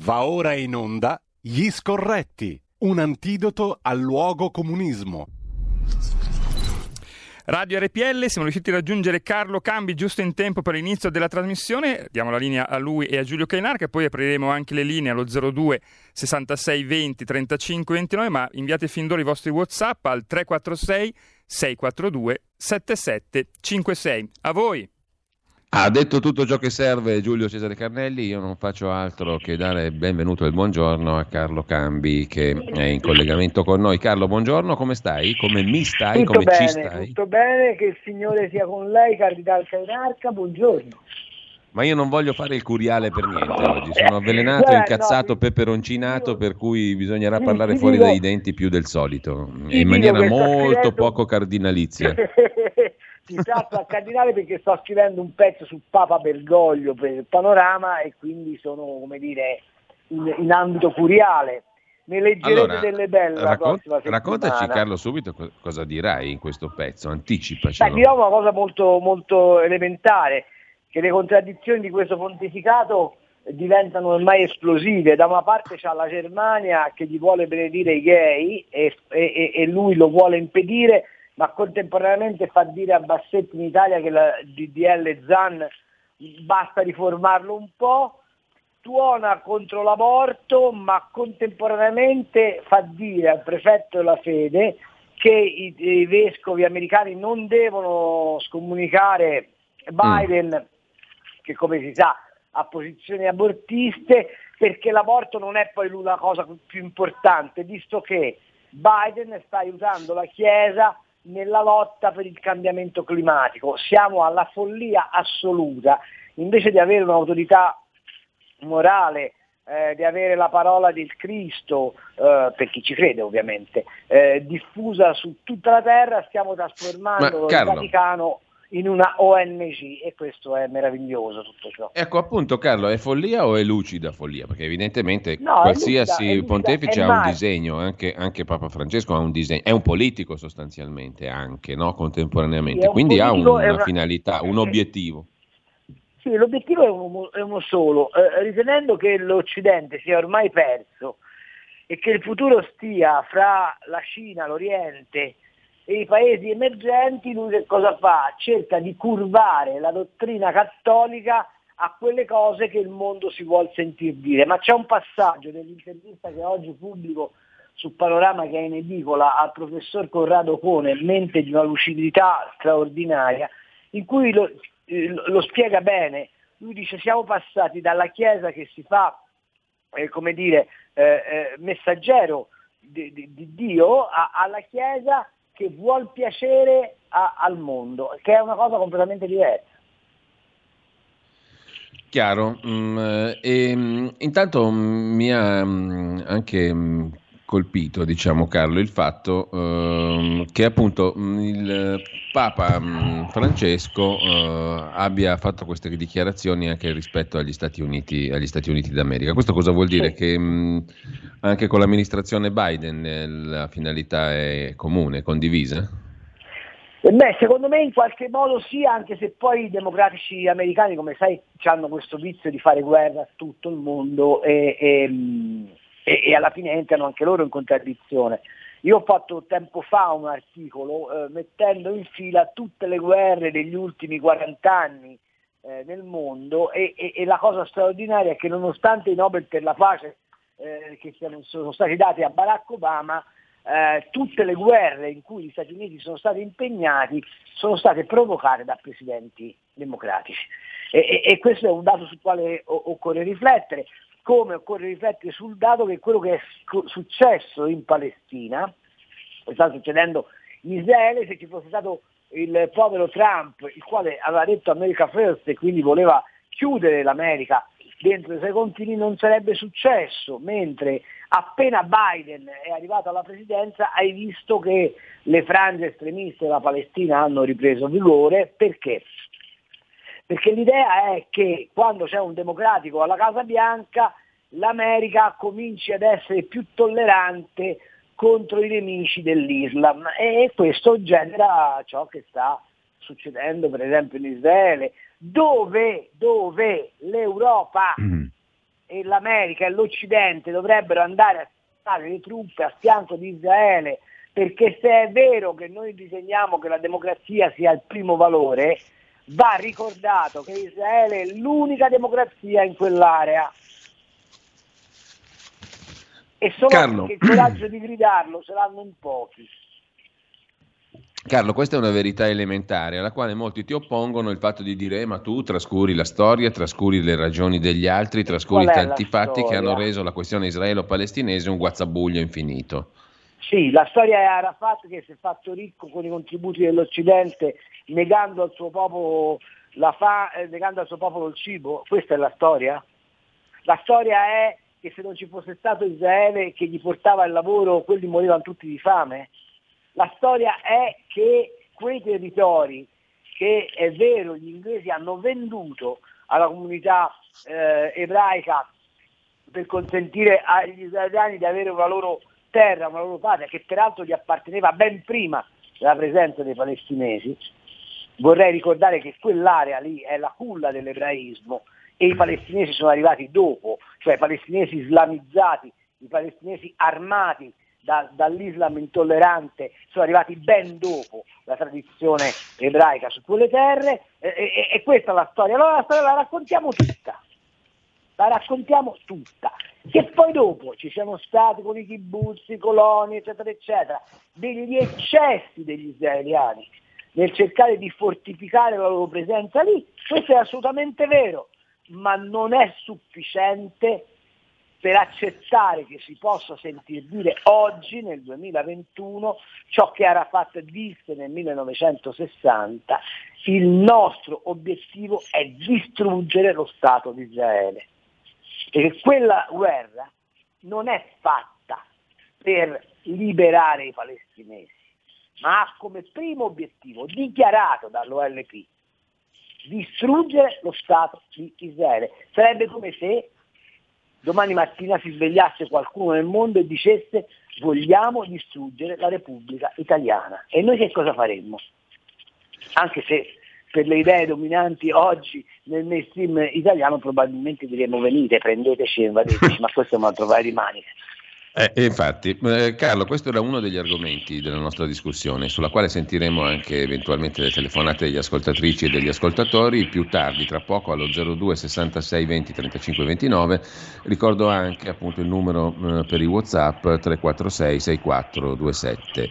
Va ora in onda Gli Scorretti, un antidoto al luogo comunismo. Radio RPL, siamo riusciti a raggiungere Carlo Cambi giusto in tempo per l'inizio della trasmissione. Diamo la linea a lui e a Giulio Cainar, che poi apriremo anche le linee allo 02 66 20 35 29, ma inviate fin d'ora i vostri WhatsApp al 346 642 7756. A voi! Ha detto tutto ciò che serve Giulio Cesare Carnelli, io non faccio altro che dare benvenuto e il buongiorno a Carlo Cambi che è in collegamento con noi. Carlo, buongiorno, come stai? Come mi stai? Tutto come bene, ci stai? Tutto bene, che il Signore sia con lei, Cardinale Cainarca, buongiorno. Ma io non voglio fare il curiale per niente oggi, sono avvelenato, Guarda, incazzato, no, peperoncinato, io- per cui bisognerà parlare ti fuori dico- dai denti più del solito, in dico maniera molto poco cardinalizia. Ti tratto al Cardinale perché sto scrivendo un pezzo su Papa Bergoglio per il Panorama e quindi sono, come dire, in, in ambito curiale. Ne leggerete Allora, delle belle la raccon- prossima settimana. raccontaci Carlo subito co- cosa dirai in questo pezzo, Beh, anticipacelo. dirò una cosa molto, molto elementare, che le contraddizioni di questo pontificato diventano ormai esplosive. Da una parte c'è la Germania che gli vuole benedire i gay e, e- e lui lo vuole impedire, ma contemporaneamente fa dire a Bassetti in Italia che la DDL Zan basta riformarlo un po', tuona contro l'aborto, ma contemporaneamente fa dire al prefetto della fede che i, i vescovi americani non devono scomunicare Biden, che come si sa ha posizioni abortiste, perché l'aborto non è poi la cosa più importante, visto che Biden sta aiutando la Chiesa nella lotta per il cambiamento climatico. Siamo alla follia assoluta. Invece di avere un'autorità morale, eh, di avere la parola del Cristo, eh, per chi ci crede ovviamente, eh, diffusa su tutta la terra, stiamo trasformando Ma, il Carlo- Vaticano in una ONG e questo è meraviglioso tutto ciò. Ecco appunto Carlo, è follia o è lucida follia? Perché evidentemente No, è qualsiasi lucida, è lucida, pontefice ha un disegno, anche, anche Papa Francesco ha un disegno, è un politico sostanzialmente anche, no? contemporaneamente, quindi ha politico, una, è una- finalità, un obiettivo. Sì, l'obiettivo è uno, è uno solo, eh, ritenendo che l'Occidente sia ormai perso e che il futuro stia fra la Cina, l'Oriente e i paesi emergenti, lui che cosa fa? Cerca di curvare la dottrina cattolica a quelle cose che il mondo si vuol sentir dire. Ma c'è un passaggio nell'intervista che oggi pubblico su Panorama che è in edicola al professor Corrado Cone, mente di una lucidità straordinaria, in cui lo, eh, lo spiega bene. Lui dice siamo passati dalla Chiesa che si fa, eh, come dire, eh, eh, messaggero di, di- di Dio a- alla Chiesa che vuol piacere a- al mondo, che è una cosa completamente diversa. Chiaro, mm, eh, e, mm, intanto mi ha mm, anche colpito, diciamo Carlo, il fatto ehm, che appunto mm, il Papa mm, Francesco eh, abbia fatto queste dichiarazioni anche rispetto agli Stati Uniti, agli Stati Uniti d'America. Questo cosa vuol dire? Che mm, anche con l'amministrazione Biden eh, la finalità è comune, condivisa? E beh, secondo me in qualche modo sì, anche se poi i democratici americani, come sai, hanno questo vizio di fare guerra a tutto il mondo e, e, mh, e- e alla fine entrano anche loro in contraddizione. Io ho fatto tempo fa un articolo eh, mettendo in fila tutte le guerre degli ultimi 40 anni eh, nel mondo e, e- e la cosa straordinaria è che nonostante i Nobel per la pace eh, che sono stati dati a Barack Obama, eh, tutte le guerre in cui gli Stati Uniti sono stati impegnati sono state provocate da presidenti democratici. E- e questo è un dato sul quale o- occorre riflettere, come occorre riflettere sul dato che quello che è successo in Palestina, che sta succedendo in Israele, se ci fosse stato il povero Trump, il quale aveva detto America First e quindi voleva chiudere l'America dentro i suoi confini non sarebbe successo, mentre appena Biden è arrivato alla presidenza hai visto che le frange estremiste della Palestina hanno ripreso vigore, perché? Perché l'idea è che quando c'è un democratico alla Casa Bianca l'America cominci ad essere più tollerante contro i nemici dell'Islam e questo genera ciò che sta succedendo per esempio in Israele, dove, dove l'Europa e l'America e l'Occidente dovrebbero andare a stare le truppe a fianco di Israele, perché se è vero che noi riteniamo che la democrazia sia il primo valore, va ricordato che Israele è l'unica democrazia in quell'area. E solo Carlo. che il coraggio di gridarlo ce l'hanno in pochi. Carlo, questa è una verità elementare alla quale molti ti oppongono il fatto di dire eh, ma tu trascuri la storia, trascuri le ragioni degli altri, trascuri tanti fatti che storia? hanno reso la questione israelo-palestinese un guazzabuglio infinito. Sì, la storia è Arafat che si è fatto ricco con i contributi dell'Occidente negando al suo popolo, la fa- eh, negando al suo popolo il cibo, questa è la storia? La storia è che se non ci fosse stato Israele che gli portava il lavoro, quelli morivano tutti di fame? La storia è che quei territori che è vero gli inglesi hanno venduto alla comunità eh, ebraica per consentire agli israeliani di avere una loro terra, una loro patria, che peraltro gli apparteneva ben prima della presenza dei palestinesi. Vorrei ricordare che quell'area lì è la culla dell'ebraismo e i palestinesi sono arrivati dopo, cioè i palestinesi islamizzati, i palestinesi armati da- dall'Islam intollerante sono arrivati ben dopo la tradizione ebraica su quelle terre e, e- e questa è la storia. Allora la storia la raccontiamo tutta, la raccontiamo tutta. Che poi dopo ci siano stati con i kibbutz, i coloni, eccetera, eccetera, degli eccessi degli israeliani nel cercare di fortificare la loro presenza lì, questo è assolutamente vero, ma non è sufficiente per accettare che si possa sentir dire oggi, nel 2021, ciò che Arafat disse nel 1960, il nostro obiettivo è distruggere lo Stato di Israele. Perché quella guerra non è fatta per liberare i palestinesi, ma ha come primo obiettivo dichiarato dall'OLP distruggere lo Stato di Israele. Sarebbe come se domani mattina si svegliasse qualcuno nel mondo e dicesse vogliamo distruggere la Repubblica Italiana. E noi che cosa faremmo? Anche se per le idee dominanti oggi nel mainstream italiano probabilmente diremmo venite, prendeteci e invadeteci, ma questo è un altro paio di maniche. Eh, infatti, eh, Carlo, questo era uno degli argomenti della nostra discussione, sulla quale sentiremo anche eventualmente le telefonate degli ascoltatrici e degli ascoltatori più tardi, tra poco allo 02 66 20 35 29. Ricordo anche appunto il numero eh, per i WhatsApp 346 64 27.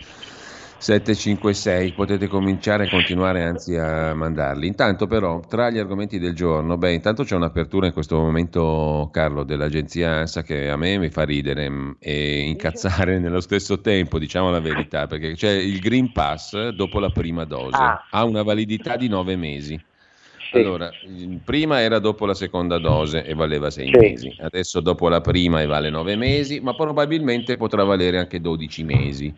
756, potete cominciare e continuare anzi a mandarli. Intanto però, tra gli argomenti del giorno, beh, intanto c'è un'apertura in questo momento, Carlo, dell'agenzia ANSA che a me mi fa ridere mh, e incazzare nello stesso tempo, diciamo la verità, perché c'è il Green Pass dopo la prima dose, Ah. ha una validità di nove mesi. Sì. Allora, il- prima era dopo la seconda dose e valeva sei Sì. mesi, adesso dopo la prima e vale nove mesi, ma probabilmente potrà valere anche 12 mesi.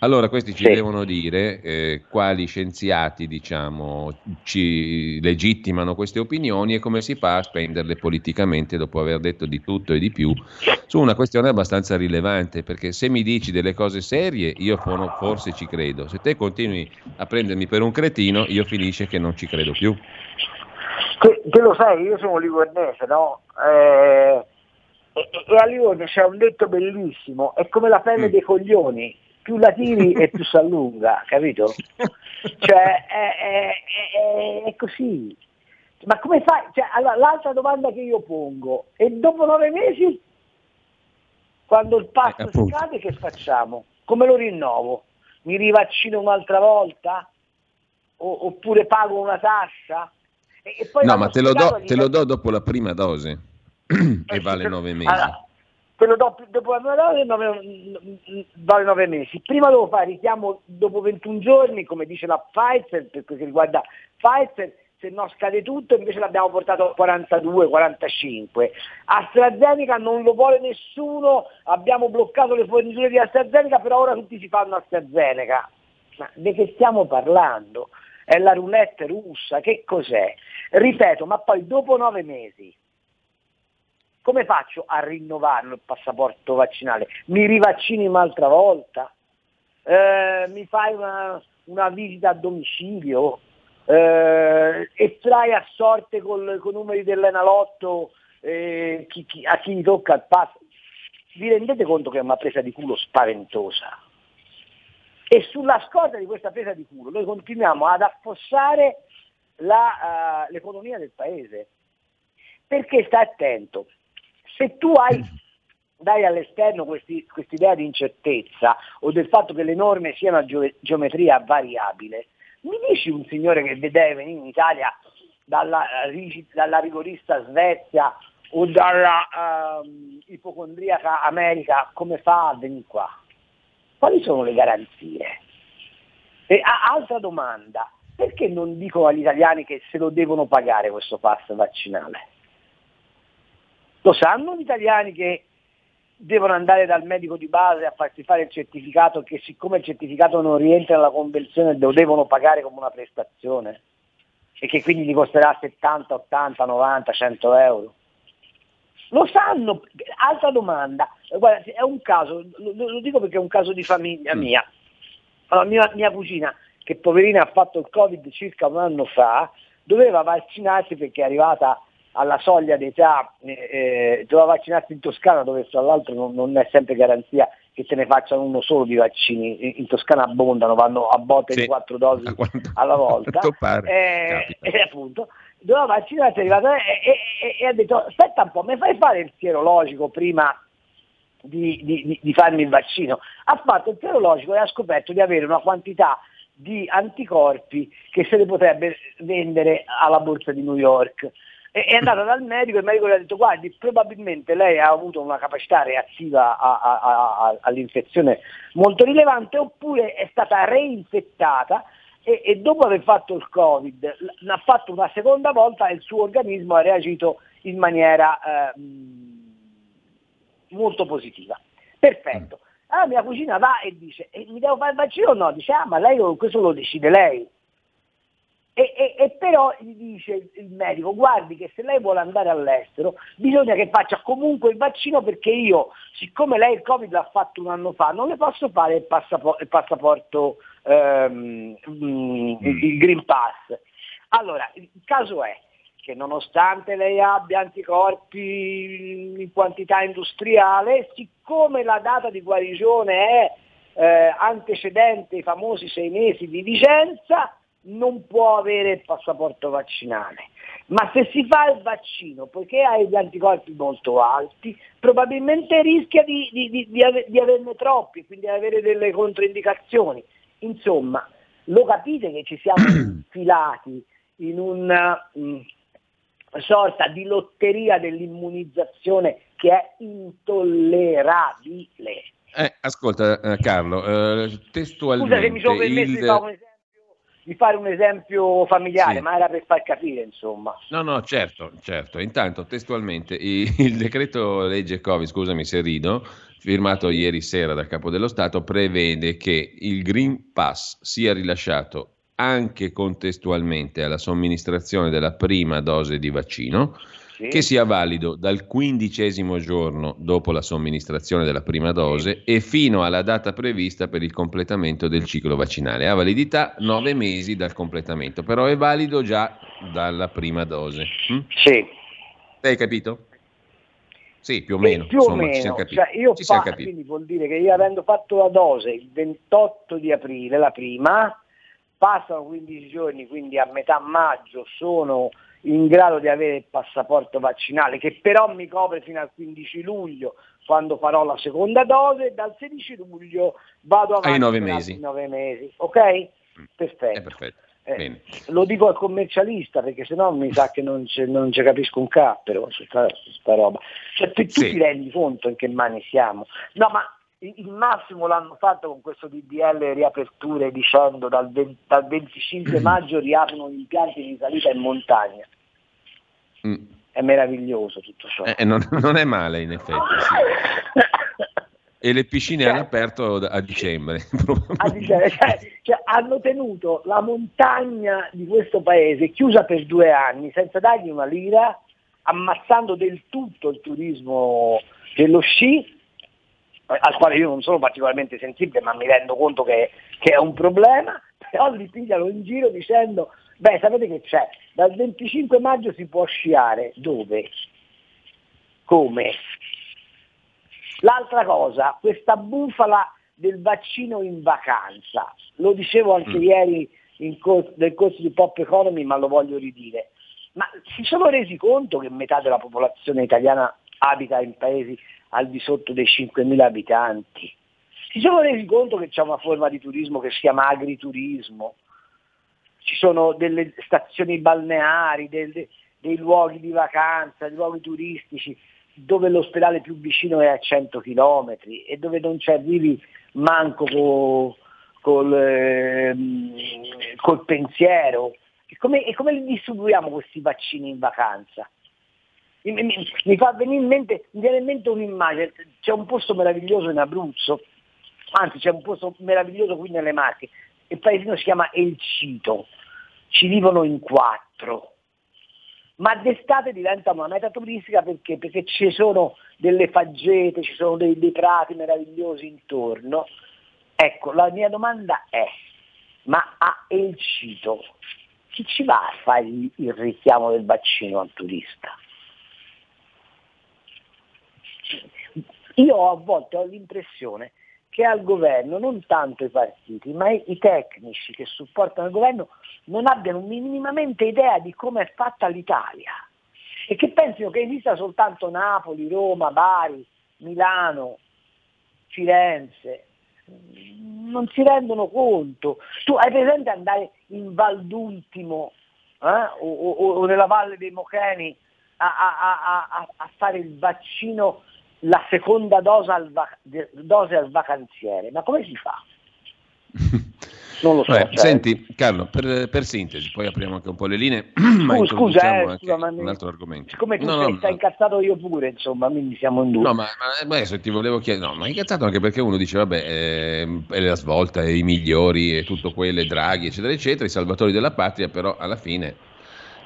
Allora, questi ci Sì. devono dire eh, quali scienziati, diciamo, ci legittimano queste opinioni e come si fa a spenderle politicamente dopo aver detto di tutto e di più su una questione abbastanza rilevante, perché se mi dici delle cose serie, io for- forse ci credo. Se te continui a prendermi per un cretino, io finisce che non ci credo più. Che, che lo sai, io sono livornese, no? Eh, e, e a Livorno c'è un detto bellissimo, è come la pelle Mm. dei coglioni, più la tiri e più si allunga, capito? Cioè, è, è- è- è così. Ma come fai? Cioè, allora, l'altra domanda che io pongo, e dopo nove mesi, quando il passo Eh, scade, che facciamo? Come lo rinnovo? Mi rivaccino un'altra volta? O- oppure pago una tassa? E, e No, ma te lo, do, te lo do dopo la prima dose e eh, vale nove mesi. allora, te lo do più- dopo la nove- vale nove mesi. Prima devo fare richiamo dopo 21 giorni, come dice la Pfizer, per quel che riguarda Pfizer, se no scade tutto, invece l'abbiamo portato a 42, 45. AstraZeneca non lo vuole nessuno, abbiamo bloccato le forniture di AstraZeneca, però ora tutti si fanno AstraZeneca. Ma di che stiamo parlando? È la roulette russa, che cos'è? Ripeto, ma poi dopo nove mesi come faccio a rinnovarlo il passaporto vaccinale? Mi rivaccini un'altra volta? Eh, mi fai una, una visita a domicilio? Eh, estrai a sorte con i numeri dell'Enalotto eh, chi, chi, a chi gli tocca il passo. Vi rendete conto che è una presa di culo spaventosa? E sulla scorta di questa presa di culo noi continuiamo ad affossare la, uh, l'economia del paese. Perché sta attento, se tu hai, dai all'esterno questa idea di incertezza o del fatto che le norme siano a geometria variabile, mi dici un signore che deve venire in Italia dalla, dalla rigorista Svezia o dalla uh, ipocondriaca America come fa a venire qua? Quali sono le garanzie? E, a, altra domanda, perché non dicono agli italiani che se lo devono pagare questo pass vaccinale? Lo sanno gli italiani che devono andare dal medico di base a farsi fare il certificato che siccome il certificato non rientra nella convenzione lo devono pagare come una prestazione e che quindi gli costerà 70, 80, 90, 100 euro. Lo sanno, altra domanda, guarda, è un caso, lo, lo dico perché è un caso di famiglia mm. mia. Allora, mia, mia cugina, che poverina ha fatto il Covid circa un anno fa, doveva vaccinarsi perché è arrivata alla soglia d'età, eh, eh, doveva vaccinarsi in Toscana dove tra l'altro non, non, è sempre garanzia che te ne facciano uno solo di vaccini, in Toscana abbondano, vanno a botte sì, di quattro dosi alla volta. Eh, e appunto, doveva vaccinarsi, è arrivato e, e, e, ha detto aspetta un po', mi fai fare il sierologico prima di, di, di, farmi il vaccino? Ha fatto il sierologico e ha scoperto di avere una quantità di anticorpi che se le potrebbe vendere alla borsa di New York è andata dal medico e il medico gli ha detto guardi probabilmente lei ha avuto una capacità reattiva a, a, a, all'infezione molto rilevante oppure è stata reinfettata e, e, dopo aver fatto il covid l'ha fatto una seconda volta e il suo organismo ha reagito in maniera eh, molto positiva. Perfetto. Allora mia cugina va e dice e mi devo fare il vaccino o no? Dice ah ma lei questo lo decide lei. E, e, e, però gli dice il medico, guardi che se lei vuole andare all'estero bisogna che faccia comunque il vaccino perché io, siccome lei il Covid l'ha fatto un anno fa, non le posso fare il passaporto, il, passaporto ehm, mm. il Green Pass. Allora, il caso è che nonostante lei abbia anticorpi in quantità industriale, siccome la data di guarigione è eh, antecedente ai famosi sei mesi di vigenza, non può avere il passaporto vaccinale. Ma se si fa il vaccino, poiché ha gli anticorpi molto alti, probabilmente rischia di, di, di, di averne troppi, quindi avere delle controindicazioni. Insomma, lo capite che ci siamo infilati in una mh, mm, sorta di lotteria dell'immunizzazione che è intollerabile. Eh, ascolta eh, Carlo, eh, testualmente... Scusa se mi sono permesso il... di fare di fare un esempio familiare, sì. ma era per far capire, insomma. No, no, certo, certo. Intanto, testualmente, il decreto legge Covid, scusami se rido, firmato ieri sera dal Capo dello Stato, prevede che il Green Pass sia rilasciato anche contestualmente alla somministrazione della prima dose di vaccino, sì. che sia valido dal quindicesimo giorno dopo la somministrazione della prima dose e fino alla data prevista per il completamento del ciclo vaccinale. Ha validità nove mesi dal completamento, però è valido già dalla prima dose. Hm? Sì. Hai capito? Sì, più o meno. più insomma, o meno. Cioè, io ci fa, quindi vuol dire che io avendo fatto la dose il 28 di aprile, la prima, passano 15 giorni, quindi a metà maggio sono in grado di avere il passaporto vaccinale, che però mi copre fino al 15 luglio, quando farò la seconda dose, dal 16 luglio vado avanti ai 9 mesi. 9 mesi. Ok? Mm. Perfetto. perfetto. Eh, lo dico al commercialista perché sennò mi sa che non ci capisco un cappero su questa roba. Cioè, tu, sì. ti rendi conto in che mani siamo? No, ma il massimo l'hanno fatto con questo DDL riaperture dicendo dal, 20, dal 25 maggio riaprono gli impianti di salita in montagna. Mm. È meraviglioso tutto ciò. Eh, non, non, è male in effetti. Sì. e le piscine cioè, all'aperto a dicembre. A dicembre cioè, cioè, hanno tenuto la montagna di questo paese chiusa per due anni senza dargli una lira, ammazzando del tutto il turismo dello sci al quale io non sono particolarmente sensibile ma mi rendo conto che, che è un problema, però li pigliano in giro dicendo, beh sapete che c'è, dal 25 maggio si può sciare, dove? Come? L'altra cosa, questa bufala del vaccino in vacanza, lo dicevo anche mm. ieri cor- nel corso di Pop Economy, ma lo voglio ridire. Ma si sono resi conto che metà della popolazione italiana abita in paesi al di sotto dei 5.000 abitanti? Si sono resi conto che c'è una forma di turismo che si chiama agriturismo? Ci sono delle stazioni balneari, dei, dei luoghi di vacanza, dei luoghi turistici dove l'ospedale più vicino è a 100 km e dove non ci arrivi manco co, col, eh, col, pensiero. E come, e come, li distribuiamo questi vaccini in vacanza? Mi, mi, fa venire in mente, mi viene in mente un'immagine, c'è un posto meraviglioso in Abruzzo, anzi c'è un posto meraviglioso qui nelle Marche, il paesino si chiama El Cito, ci vivono in quattro, ma d'estate diventa una meta turistica perché? perché ci sono delle faggete, ci sono dei, dei prati meravigliosi intorno. Ecco, la mia domanda è, ma a El Cito chi ci va a fare il richiamo del vaccino al turista? Io a volte ho l'impressione che al governo non tanto i partiti, ma i tecnici che supportano il governo non abbiano minimamente idea di come è fatta l'Italia e che pensino che esista soltanto Napoli, Roma, Bari, Milano, Firenze. Non si rendono conto. Tu hai presente andare in Val d'Ultimo eh? o, o, o, nella Valle dei Mocheni a, a, a, a fare il vaccino la seconda dose al, vac- dose al vacanziere. Ma come si fa? Non lo so. Vabbè, cioè... Senti Carlo, per, per, sintesi, poi apriamo anche un po' le linee, ma Scusa, scusa eh, scusa, un altro argomento. Siccome tu no, sei, no, stai no. incazzato io pure, insomma, quindi siamo in due. No, ma, ma adesso ti volevo chiedere, no, ma incazzato anche perché uno dice, vabbè, eh, è la svolta, è i migliori, e tutto quello, Draghi, eccetera, eccetera, i salvatori della patria, però alla fine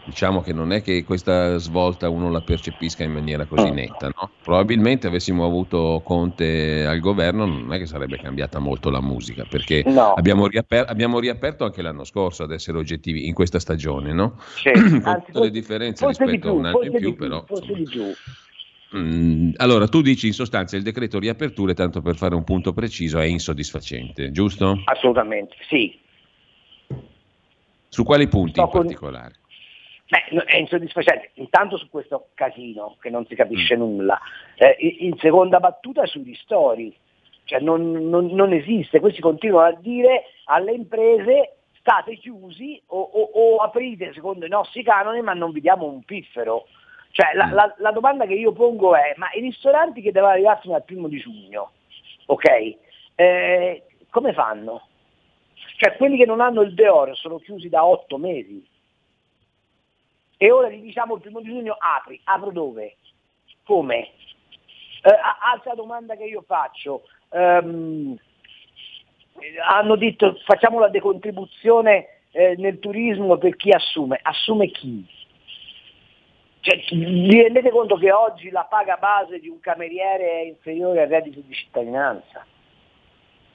diciamo che non è che questa svolta uno la percepisca in maniera così netta. No? Probabilmente avessimo avuto Conte al governo non è che sarebbe cambiata molto la musica, perché no. abbiamo, riaper- abbiamo, riaperto anche l'anno scorso, ad essere oggettivi, in questa stagione, no? Sì. Con Anzi, tutte le differenze rispetto a un anno in più, più però... Mm, allora, tu dici in sostanza il decreto riaperture, tanto per fare un punto preciso, è insoddisfacente, giusto? Assolutamente, sì. Su quali punti Sto in particolare? Beh, è insoddisfacente, intanto su questo casino che non si capisce mm. nulla, eh, in seconda battuta sui ristori, cioè non, non, non, esiste, questi continuano a dire alle imprese state chiusi o, o, o, aprite secondo i nostri canoni ma non vi diamo un piffero. Cioè, la, mm. la, la, domanda che io pongo è, ma i ristoranti che devono arrivare fino al primo di giugno, ok, eh, come fanno? Cioè quelli che non hanno il deoro sono chiusi da otto mesi e ora gli diciamo il primo di giugno apri, apro dove? Come? Eh, altra domanda che io faccio, um, hanno detto facciamo la decontribuzione eh, nel turismo per chi assume, assume chi? Cioè, vi rendete conto che oggi la paga base di un cameriere è inferiore al reddito di cittadinanza?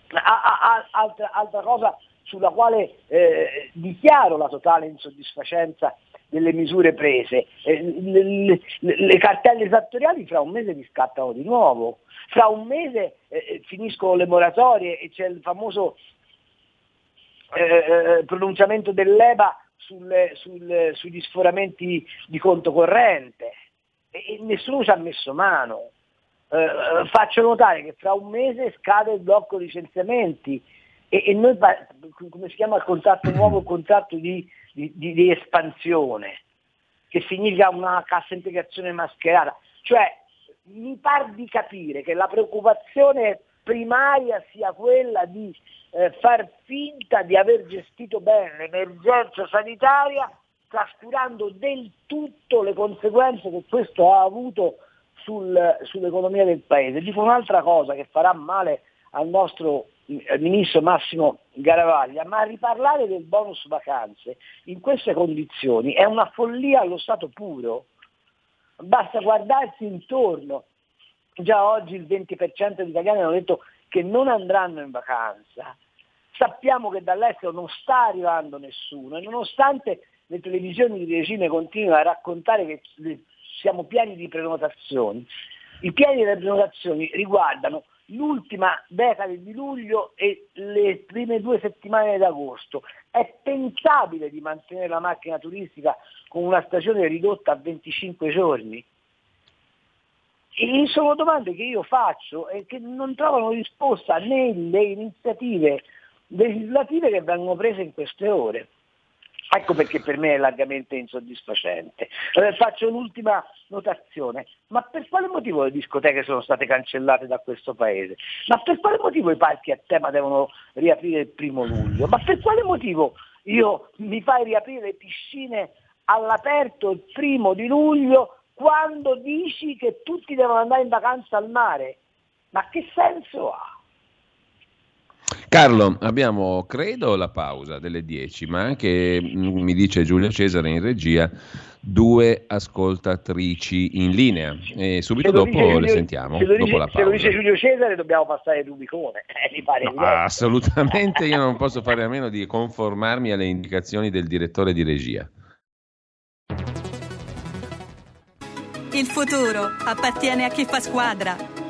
A, a, a, altra, altra, cosa sulla quale eh, dichiaro la totale insoddisfacenza delle misure prese. Eh, le, le, le, cartelle esattoriali fra un mese riscattano di nuovo, fra un mese eh, eh finiscono le moratorie e c'è il famoso eh, eh pronunciamento dell'EBA sul, sul, sugli sforamenti di conto corrente e, e nessuno ci ha messo mano. Eh, faccio notare che fra un mese scade il blocco licenziamenti e, e noi, come si chiama il contratto nuovo, il contratto di di, di, espansione, che significa una cassa integrazione mascherata. Cioè, mi par di capire che la preoccupazione primaria sia quella di eh, far finta di aver gestito bene l'emergenza sanitaria, trascurando del tutto le conseguenze che questo ha avuto sul, sull'economia del paese. Dico un'altra cosa che farà male al nostro ministro Massimo Garavaglia, ma riparlare del bonus vacanze in queste condizioni è una follia allo stato puro. Basta guardarsi intorno. Già oggi il 20% degli italiani hanno detto che non andranno in vacanza. Sappiamo che dall'estero non sta arrivando nessuno e nonostante le televisioni di regime continuino a raccontare che siamo pieni di prenotazioni. I piani delle prenotazioni riguardano l'ultima decade di luglio e le prime due settimane d'agosto. È pensabile di mantenere la macchina turistica con una stagione ridotta a 25 giorni? E sono domande che io faccio e che non trovano risposta nelle iniziative legislative che vengono prese in queste ore. Ecco perché per me è largamente insoddisfacente. Allora, faccio l'ultima notazione. Ma per quale motivo le discoteche sono state cancellate da questo paese? Ma per quale motivo i parchi a tema devono riaprire il primo luglio? Ma per quale motivo io mi fai riaprire le piscine all'aperto il primo di luglio quando dici che tutti devono andare in vacanza al mare? Ma che senso ha? Carlo, abbiamo credo la pausa delle 10, ma anche, mm, mi dice Giulia Cesare in regia, due ascoltatrici in linea e subito dopo Giulio, le sentiamo. Se lo, dice, se lo, dice, Giulio Cesare dobbiamo passare il Rubicone, eh, mi pare no, Assolutamente, io non posso fare a meno di conformarmi alle indicazioni del direttore di regia. Il futuro appartiene a chi fa squadra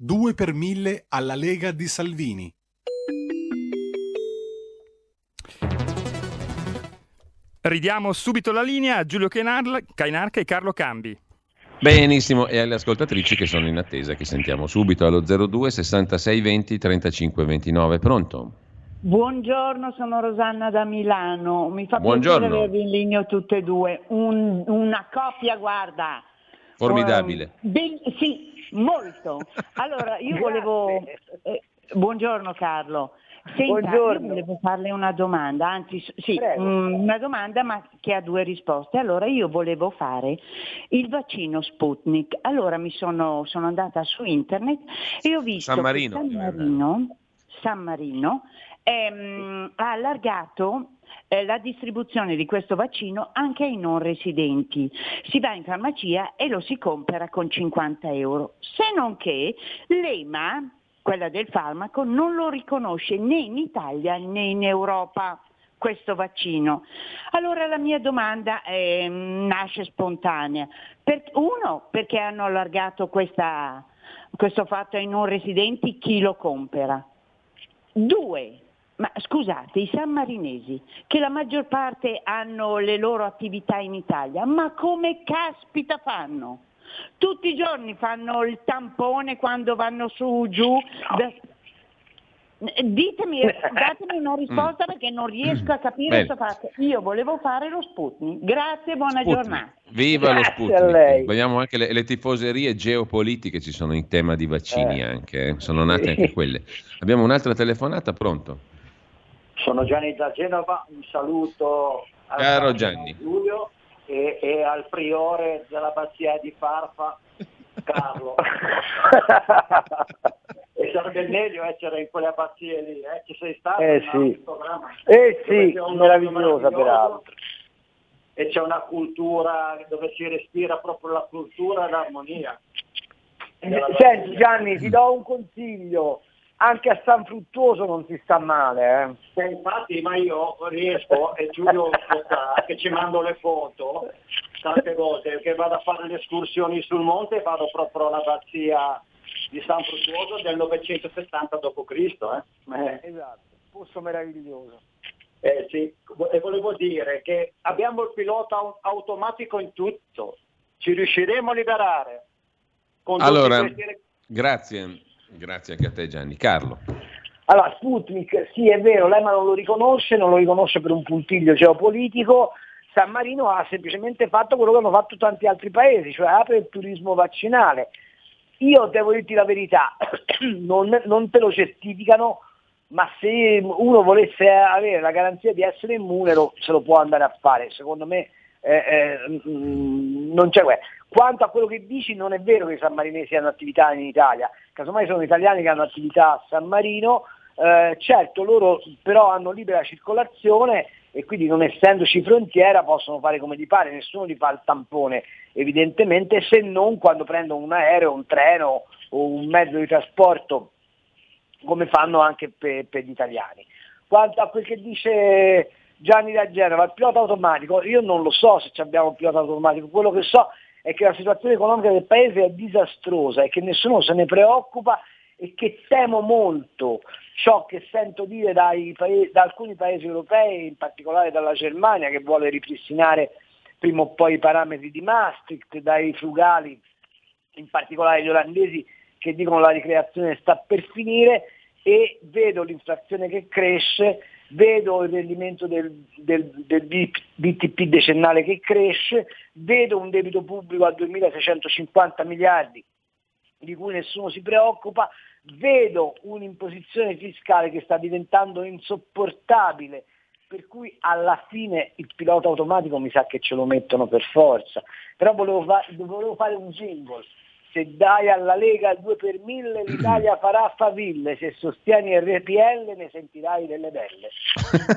2 per 1000 alla Lega di Salvini. Ridiamo subito la linea a Giulio Cainarca e Carlo Cambi. Benissimo, e alle ascoltatrici che sono in attesa, che sentiamo subito allo 02 66 20 35 29. Pronto? Buongiorno, sono Rosanna da Milano. Mi fa Buongiorno. piacere avervi in linea tutte e due. Un, una coppia, guarda. Formidabile. Um, ben, sì, Molto. Allora, io volevo... Eh, buongiorno Carlo. Senta, buongiorno. io volevo farle una domanda, anzi sì, mh, mm, una domanda ma che ha due risposte. Allora io volevo fare il vaccino Sputnik. Allora mi sono, sono andata su internet e ho visto San Marino, San Marino, San Marino ehm, ha allargato eh, la distribuzione di questo vaccino anche ai non residenti. Si va in farmacia e lo si compra con 50 euro. Se non che l'EMA, quella del farmaco, non lo riconosce né in Italia né in Europa questo vaccino. Allora la mia domanda mm, nasce spontanea. Per, uno, perché hanno allargato questa, questo fatto ai non residenti, chi lo compra? Due, ma scusate, i sammarinesi, che la maggior parte hanno le loro attività in Italia, ma come caspita fanno? Tutti i giorni fanno il tampone quando vanno su, giù. No. Ditemi, datemi una risposta mm. perché non riesco a capire cosa fate. Io volevo fare lo Sputnik. Grazie, buona Sputnik. giornata. Viva Grazie lo Sputnik. Vogliamo anche le, le, tifoserie geopolitiche ci sono in tema di vaccini eh. anche, eh. sono nate anche quelle. Abbiamo un'altra telefonata, pronto? Sono Gianni da Genova, un saluto Gianni. Giulio e, e, al priore dell'abbazia di Farfa, Carlo. e sarebbe meglio essere in quelle abbazie lì, eh? ci sei stato? Eh sì, eh sì meravigliosa peraltro. e c'è una cultura dove si respira proprio la cultura e l'armonia. Senti Gianni, ti do un consiglio, anche a San Fruttuoso non si sta male. Eh. Eh, infatti, ma io riesco, e Giulio sa, che ci mando le foto, tante volte, che vado a fare le escursioni sul monte e vado proprio all'abbazia di San Fruttuoso del 970 d.C. Eh. Esatto, posto meraviglioso. Eh sì, e volevo dire che abbiamo il pilota automatico in tutto, ci riusciremo a liberare. allora, questi... grazie, grazie anche a te Gianni. Carlo. Allora, Sputnik, sì è vero, l'EMA non lo riconosce, non lo riconosce per un puntiglio geopolitico, San Marino ha semplicemente fatto quello che hanno fatto tanti altri paesi, cioè apre il turismo vaccinale. Io devo dirti la verità, non, non te lo certificano, ma se uno volesse avere la garanzia di essere immune lo, se lo può andare a fare, secondo me eh, eh, mm, non c'è guerra. Quanto a quello che dici non è vero che i sammarinesi hanno attività in Italia, casomai sono italiani che hanno attività a San Marino, eh, certo loro però hanno libera circolazione e quindi non essendoci frontiera possono fare come gli pare, nessuno gli fa il tampone evidentemente se non quando prendono un aereo, un treno o un mezzo di trasporto come fanno anche per, per gli italiani. Quanto a quel che dice Gianni da Genova, il pilota automatico, io non lo so se abbiamo un pilota automatico, quello che so è che la situazione economica del paese è disastrosa e che nessuno se ne preoccupa e che temo molto ciò che sento dire paesi, da alcuni paesi europei, in particolare dalla Germania che vuole ripristinare prima o poi i parametri di Maastricht, dai frugali, in particolare gli olandesi che dicono la ricreazione sta per finire e vedo l'inflazione che cresce, vedo il rendimento del, del, del BTP decennale che cresce, vedo un debito pubblico a 2.650 miliardi di cui nessuno si preoccupa, vedo un'imposizione fiscale che sta diventando insopportabile, per cui alla fine il pilota automatico mi sa che ce lo mettono per forza. Però volevo, fa- volevo fare un jingle se dai alla Lega il 2 per 1000 l'Italia farà faville, se sostieni RPL ne sentirai delle belle.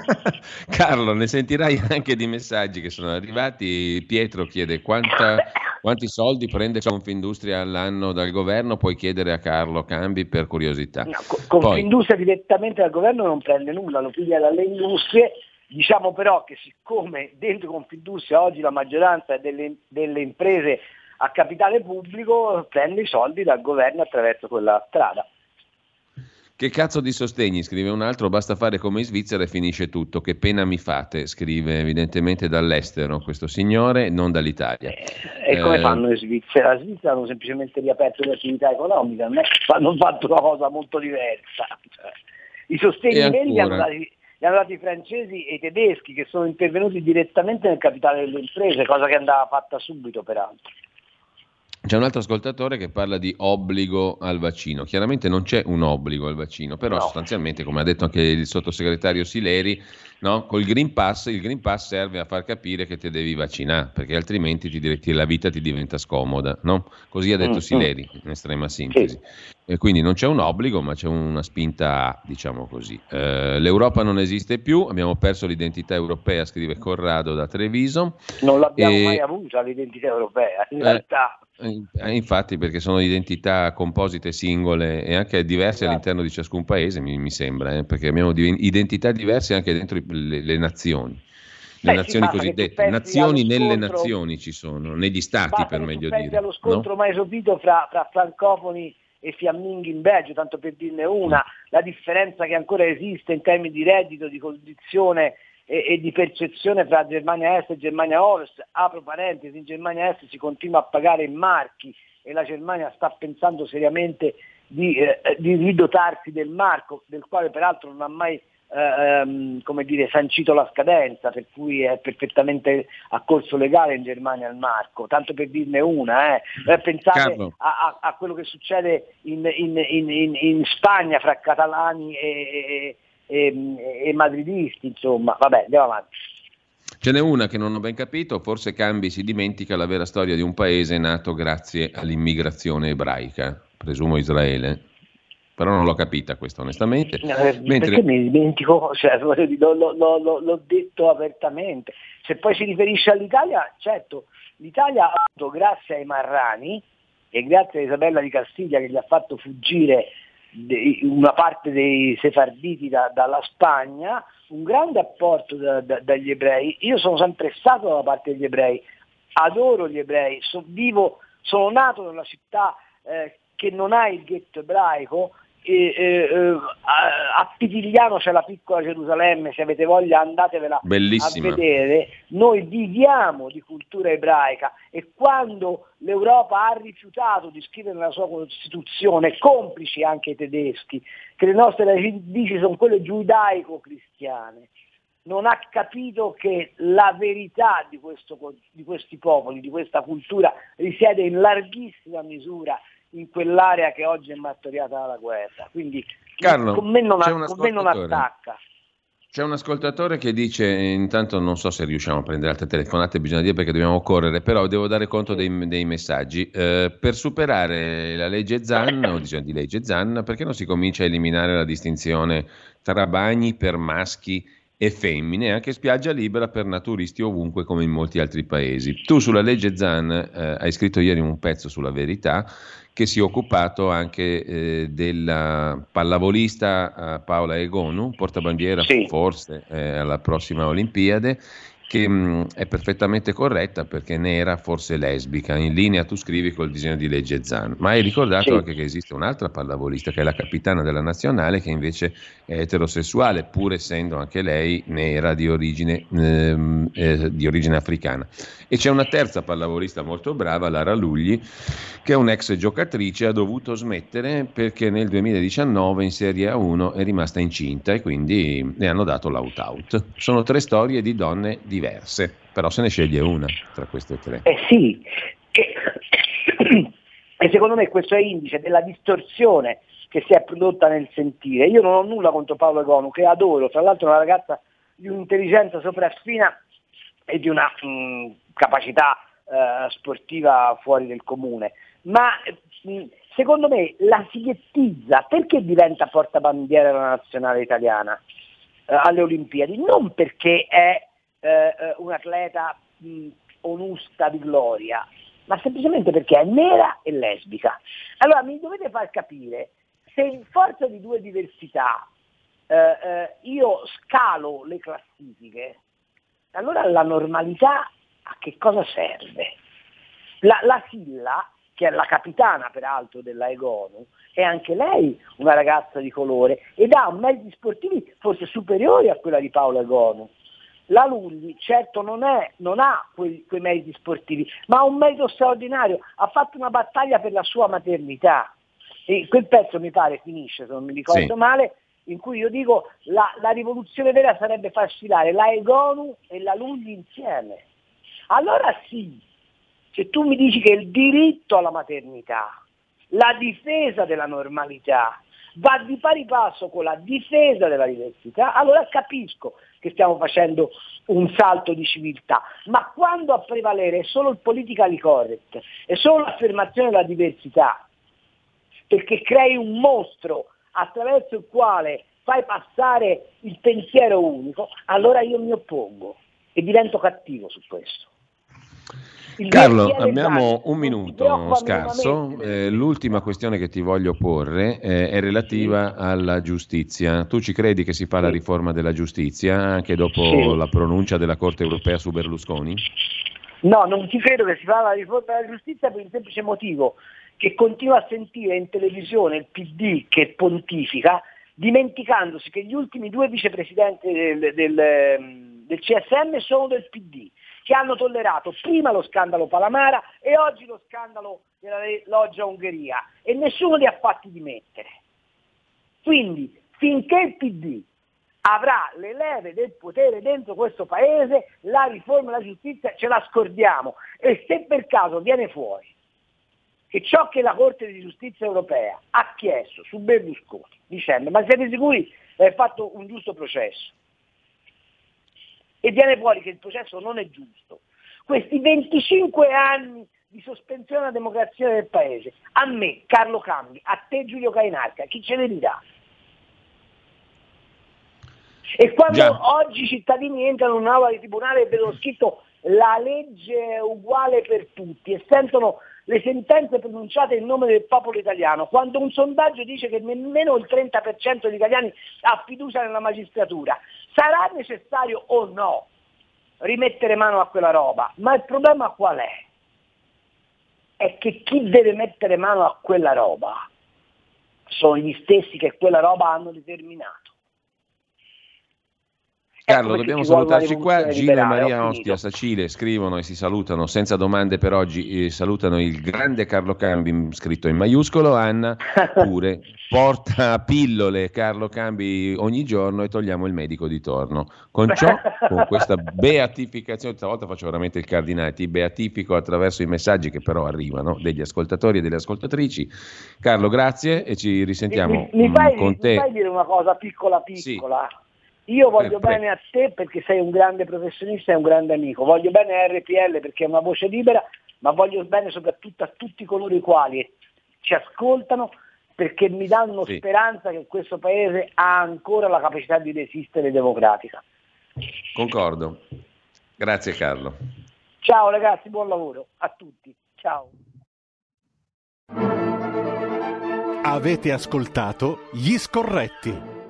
Carlo, ne sentirai anche di messaggi che sono arrivati. Pietro chiede quanta, quanti soldi prende Confindustria all'anno dal governo, puoi chiedere a Carlo Cambi per curiosità. No, Confindustria Poi... direttamente dal governo non prende nulla, lo piglia dalle industrie. Diciamo però che siccome dentro Confindustria oggi la maggioranza delle, delle imprese a capitale pubblico prende i soldi dal governo attraverso quella strada. Che cazzo di sostegni, scrive un altro, basta fare come in Svizzera e finisce tutto. Che pena mi fate, scrive evidentemente dall'estero questo signore, non dall'Italia. Eh, e come eh, fanno in Svizzera? In Svizzera hanno semplicemente riaperto le attività economiche, non è hanno fatto una cosa molto diversa. I sostegni veri li hanno, dati, li hanno dati i francesi e i tedeschi che sono intervenuti direttamente nel capitale delle imprese, cosa che andava fatta subito peraltro. C'è un altro ascoltatore che parla di obbligo al vaccino. Chiaramente non c'è un obbligo al vaccino, però no. sostanzialmente, come ha detto anche il sottosegretario Sileri, no? col Green Pass, il Green Pass serve a far capire che ti devi vaccinare, perché altrimenti ti, la vita ti diventa scomoda. No? Così ha detto mm, mm. Sileri, in estrema sintesi. E quindi non c'è un obbligo, ma c'è una spinta, diciamo così. Eh, L'Europa non esiste più, abbiamo perso l'identità europea, scrive Corrado da Treviso. Non l'abbiamo e... mai avuta l'identità europea, in eh, realtà. Eh, infatti, perché sono identità composite singole e anche diverse esatto. all'interno di ciascun paese, mi, mi sembra, eh, perché abbiamo identità diverse anche dentro le, le nazioni. Le Beh, nazioni sì, cosiddette, nazioni nelle scontro, nazioni ci sono, negli stati per meglio dire. Allo scontro no? mai sopito fra, fra francofoni e fiamminghi in Belgio, tanto per dirne una, mm. la differenza che ancora esiste in termini di reddito, di condizione e, e, di percezione fra Germania Est e Germania Ovest, apro parentesi, in Germania Est si continua a pagare in marchi e la Germania sta pensando seriamente di, eh, di ridotarsi del marco, del quale peraltro non ha mai ehm, come dire, sancito la scadenza, per cui è perfettamente a corso legale in Germania il marco, tanto per dirne una. Eh. eh pensate a, a, a, quello che succede in, in, in, in Spagna fra catalani e, e, e madridisti, insomma, vabbè, andiamo avanti. Ce n'è una che non ho ben capito, forse Cambi si dimentica la vera storia di un paese nato grazie all'immigrazione ebraica, presumo Israele. Però non l'ho capita questa onestamente. Eh, Mentre... Perché mi dimentico, cioè, l'ho, l'ho, l'ho, l'ho, detto apertamente. Se poi si riferisce all'Italia, certo, l'Italia ha avuto, grazie ai Marrani e grazie a Isabella di Castiglia che gli ha fatto fuggire una parte dei sefarditi da, dalla Spagna, un grande apporto da, da, dagli ebrei. Io sono sempre stato dalla parte degli ebrei, adoro gli ebrei, so, vivo, sono nato nella città eh, che non ha il ghetto ebraico, e, eh, a Pitigliano c'è la piccola Gerusalemme, se avete voglia andatevela Bellissima. a vedere, noi viviamo di cultura ebraica e quando l'Europa ha rifiutato di scrivere nella sua Costituzione, complici anche i tedeschi, che le nostre radici sono quelle giudaico-cristiane, non ha capito che la verità di, questo, di questi popoli, di questa cultura, risiede in larghissima misura in quell'area che oggi è martoriata dalla guerra. Quindi Carlo, con me non, con me non attacca. C'è un ascoltatore che dice, intanto non so se riusciamo a prendere altre telefonate, bisogna dire perché dobbiamo correre, però devo dare conto dei, dei messaggi. Eh, per superare la legge Zan, o disegno di legge Zan, perché non si comincia a eliminare la distinzione tra bagni per maschi e femmine, anche spiaggia libera per naturisti ovunque come in molti altri paesi. Tu sulla legge Zan eh, hai scritto ieri un pezzo sulla verità che si è occupato anche eh, della pallavolista eh, Paola Egonu, portabandiera sì. forse eh, alla prossima Olimpiade, che mh, è perfettamente corretta perché nera, forse lesbica, in linea tu scrivi col disegno di legge Zan, ma hai ricordato sì. anche che esiste un'altra pallavolista che è la capitana della nazionale che invece è eterosessuale pur essendo anche lei nera di origine, ehm, eh, di origine africana. E c'è una terza pallavolista molto brava, Lara Lugli, che è un'ex giocatrice, ha dovuto smettere perché nel 2019 in Serie A1 è rimasta incinta e quindi le hanno dato l'out-out. Sono tre storie di donne diverse diverse, però se ne sceglie una tra queste tre. Eh sì, e, e secondo me questo è indice della distorsione che si è prodotta nel sentire. Io non ho nulla contro Paolo Egonu, che adoro, tra l'altro è una ragazza di un'intelligenza sopraffina e di una mh, capacità uh, sportiva fuori del comune. Ma mh, secondo me la si ghettizza perché diventa portabandiera della nazionale italiana uh, alle Olimpiadi? Non perché è eh, eh, un atleta mh, onusta di gloria, ma semplicemente perché è nera e lesbica. Allora mi dovete far capire se in forza di due diversità eh, eh, io scalo le classifiche, allora la normalità a che cosa serve? La, la Silla, che è la capitana peraltro della Egonu, è anche lei una ragazza di colore ed ha mezzi sportivi forse superiori a quella di Paolo Egonu. La Lulli certo non, è, non ha quei, quei, meriti sportivi, ma ha un merito straordinario, ha fatto una battaglia per la sua maternità. E quel pezzo mi pare finisce, se non mi ricordo sì. male, in cui io dico la, la rivoluzione vera sarebbe far sfilare la Egonu e la Lulli insieme. Allora sì, se tu mi dici che il diritto alla maternità, la difesa della normalità, va di pari passo con la difesa della diversità, allora capisco che stiamo facendo un salto di civiltà, ma quando a prevalere è solo il politically correct, è solo l'affermazione della diversità, perché crei un mostro attraverso il quale fai passare il pensiero unico, allora io mi oppongo e divento cattivo su questo. Carlo, abbiamo un minuto scarso. Eh, l'ultima questione che ti voglio porre eh, è relativa alla giustizia. Tu ci credi che si fa la riforma della giustizia anche dopo sì. la pronuncia della Corte europea su Berlusconi? No, non ci credo che si fa la riforma della giustizia per il semplice motivo che continua a sentire in televisione il PD che pontifica, dimenticandosi che gli ultimi due vicepresidenti del, del, del CSM sono del PD che hanno tollerato prima lo scandalo Palamara e oggi lo scandalo della loggia Ungheria e nessuno li ha fatti dimettere. Quindi finché il PD avrà le leve del potere dentro questo paese, la riforma della giustizia ce la scordiamo e se per caso viene fuori che ciò che la Corte di Giustizia europea ha chiesto su Berlusconi, dicendo ma siete sicuri che hai fatto un giusto processo? E viene fuori che il processo non è giusto. Questi 25 anni di sospensione della democrazia del paese. A me, Carlo Cambi, a te Giulio Cainarca, chi ce ne dirà? E quando Già. oggi i cittadini entrano in un'aula di tribunale e vedono scritto la legge è uguale per tutti e sentono le sentenze pronunciate in nome del popolo italiano, quando un sondaggio dice che nemmeno il 30% degli italiani ha fiducia nella magistratura, sarà necessario o no rimettere mano a quella roba? Ma il problema qual è? È che chi deve mettere mano a quella roba sono gli stessi che quella roba hanno determinato. Carlo, dobbiamo salutarci qua. Gino e Maria Ostia. Sacile scrivono e si salutano senza domande per oggi. eh, salutano il grande Carlo Cambi, scritto in maiuscolo. Anna pure porta pillole Carlo Cambi ogni giorno e togliamo il medico di torno. Con ciò, con questa beatificazione, stavolta faccio veramente il cardinale, ti beatifico attraverso i messaggi che però arrivano degli ascoltatori e delle ascoltatrici. Carlo, grazie e ci risentiamo mi, mi mm, fai, con mi te. fai dire una cosa piccola piccola? Io voglio Per- bene a te perché sei un grande professionista e un grande amico, voglio bene a RPL perché è una voce libera, ma voglio bene soprattutto a tutti coloro i quali ci ascoltano perché mi danno Sì. speranza che questo paese ha ancora la capacità di resistere democratica. Concordo. Grazie Carlo. Ciao ragazzi, buon lavoro a tutti. Ciao. Avete ascoltato Gli Scorretti,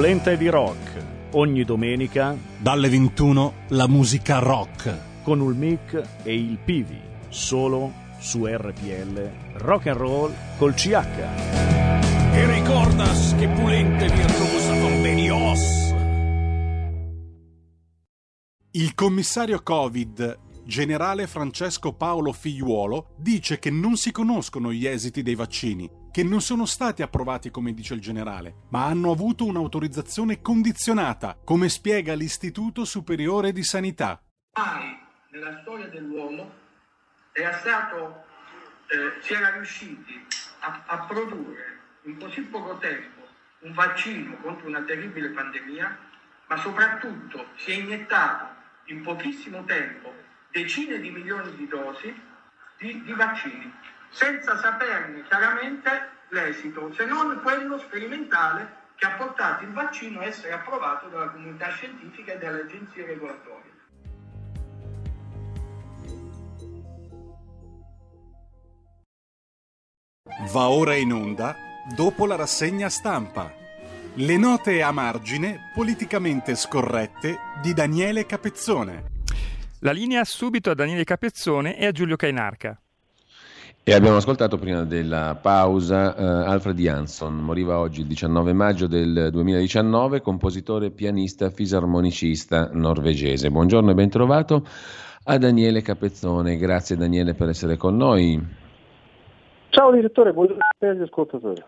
Polenta di rock. Ogni domenica Dalle 21 la musica rock. con il mic e il Pivi. Solo su RPL Rock and Roll col CH. E ricordas che pulente virtuosa convenios. Il commissario Covid, generale Francesco Paolo Figliuolo, dice che non si conoscono gli esiti dei vaccini, che non sono stati approvati come dice il generale, ma hanno avuto un'autorizzazione condizionata, come spiega l'Istituto Superiore di Sanità. mai nella storia dell'uomo era stato, eh, si era riusciti a, a produrre in così poco tempo un vaccino contro una terribile pandemia, ma soprattutto si è iniettato in pochissimo tempo decine di milioni di dosi di, di vaccini, senza saperne chiaramente l'esito, se non quello sperimentale che ha portato il vaccino a essere approvato dalla comunità scientifica e dalle agenzie regolatorie. Va ora in onda dopo la rassegna stampa. Le note a margine politicamente scorrette di Daniele Capezzone. La linea subito a Daniele Capezzone e a Giulio Cainarca. E abbiamo ascoltato prima della pausa eh, Alfred Jansson, moriva oggi il 19 maggio del 2019, compositore, pianista, fisarmonicista norvegese. Buongiorno e ben trovato a Daniele Capezzone, grazie Daniele per essere con noi. Ciao direttore, buongiorno a te e agli ascoltatori.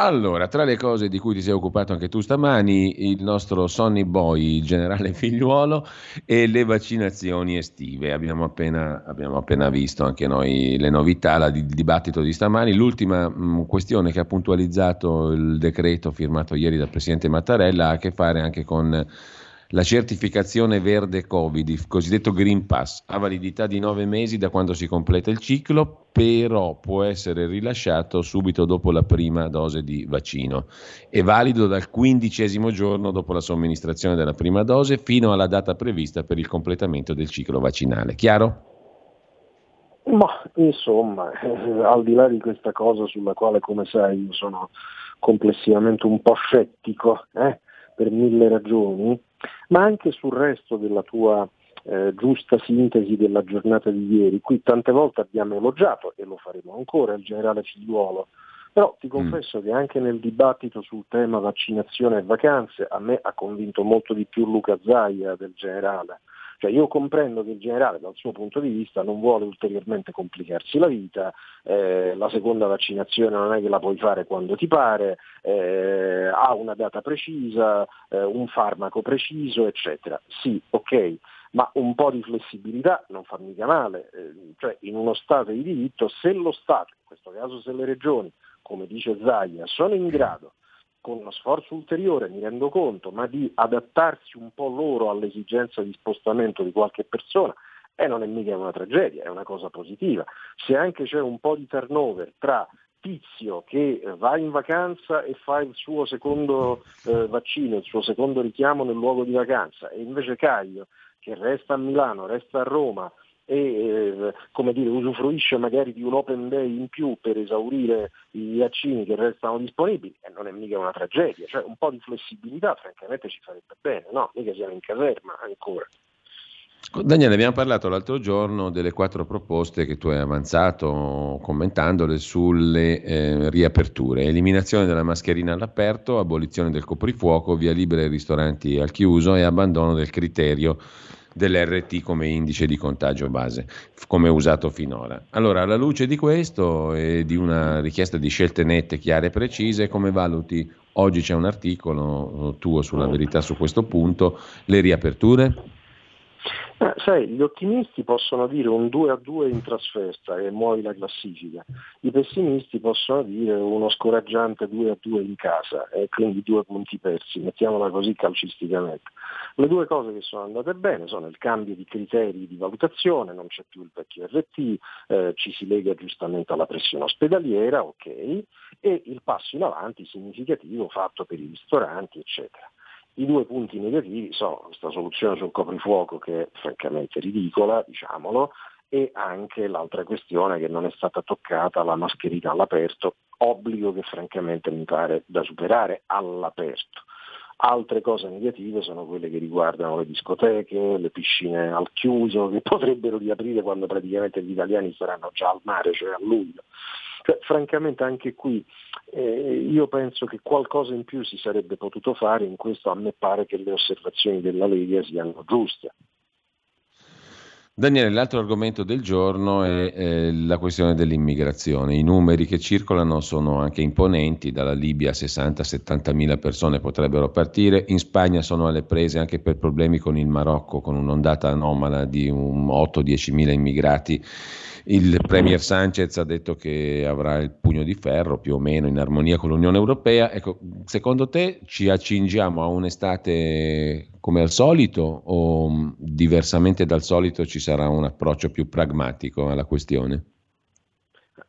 Allora, tra le cose di cui ti sei occupato anche tu stamani, il nostro Sonny Boy, il generale figliuolo, e le vaccinazioni estive. Abbiamo appena, abbiamo appena visto anche noi le novità, la, il dibattito di stamani. L'ultima mh, questione che ha puntualizzato il decreto firmato ieri dal Presidente Mattarella ha a che fare anche con la certificazione verde Covid, il cosiddetto Green Pass, ha validità di nove mesi da quando si completa il ciclo, però può essere rilasciato subito dopo la prima dose di vaccino. È valido dal quindicesimo giorno dopo la somministrazione della prima dose fino alla data prevista per il completamento del ciclo vaccinale. Chiaro? Ma insomma, eh, al di là di questa cosa sulla quale, come sai, io sono complessivamente un po' scettico, eh, per mille ragioni, ma anche sul resto della tua eh, giusta sintesi della giornata di ieri. Qui tante volte abbiamo elogiato, e lo faremo ancora, il generale Figliuolo, però ti mm. confesso mm. che anche nel dibattito sul tema vaccinazione e vacanze a me ha convinto molto di più Luca Zaia del generale. Cioè io comprendo che il generale dal suo punto di vista non vuole ulteriormente complicarsi la vita, eh, la seconda vaccinazione non è che la puoi fare quando ti pare, eh, ha una data precisa, eh, un farmaco preciso, eccetera. Sì, ok, ma un po' di flessibilità non fa mica male, eh, cioè in uno Stato di diritto se lo Stato, in questo caso se le regioni, come dice Zaia, sono in grado con uno sforzo ulteriore, mi rendo conto, ma di adattarsi un po' loro all'esigenza di spostamento di qualche persona, e non è mica una tragedia, è una cosa positiva. Se anche c'è un po' di turnover tra tizio che va in vacanza e fa il suo secondo eh, vaccino, il suo secondo richiamo nel luogo di vacanza, e invece Caio che resta a Milano, resta a Roma, e eh, dire, usufruisce magari di un open day in più per esaurire i vaccini che restano disponibili e non è mica una tragedia, cioè un po' di flessibilità francamente ci farebbe bene, no? Mica siamo in caserma ancora. Daniele, abbiamo parlato l'altro giorno delle quattro proposte che tu hai avanzato commentandole sulle eh, riaperture. Eliminazione della mascherina all'aperto, abolizione del coprifuoco, via libera ai ristoranti al chiuso e abbandono del criterio dell'RT come indice di contagio base, come usato finora. Allora, alla luce di questo e di una richiesta di scelte nette, chiare e precise, come valuti? Oggi c'è un articolo tuo sulla verità su questo punto, le riaperture? Eh, sai, gli ottimisti possono dire un 2 a 2 in trasferta e muovi la classifica, i pessimisti possono dire uno scoraggiante 2 a 2 in casa e quindi due punti persi, mettiamola così calcisticamente. Le due cose che sono andate bene sono il cambio di criteri di valutazione, non c'è più il vecchio RT, eh, ci si lega giustamente alla pressione ospedaliera, ok, e il passo in avanti significativo fatto per i ristoranti, eccetera. I due punti negativi sono questa soluzione sul coprifuoco che è francamente ridicola, diciamolo, e anche l'altra questione che non è stata toccata, la mascherina all'aperto, obbligo che francamente mi pare da superare all'aperto. Altre cose negative sono quelle che riguardano le discoteche, le piscine al chiuso, che potrebbero riaprire quando praticamente gli italiani saranno già al mare, cioè a luglio. Cioè, francamente anche qui eh, io penso che qualcosa in più si sarebbe potuto fare, in questo a me pare che le osservazioni della Lega siano giuste. Daniele, l'altro argomento del giorno è eh, la questione dell'immigrazione. I numeri che circolano sono anche imponenti, dalla Libia 60-70 mila persone potrebbero partire, in Spagna sono alle prese anche per problemi con il Marocco, con un'ondata anomala di 8-10 mila immigrati il Premier Sanchez ha detto che avrà il pugno di ferro più o meno in armonia con l'Unione Europea. Ecco, secondo te ci accingiamo a un'estate come al solito o mm, diversamente dal solito ci sarà un approccio più pragmatico alla questione?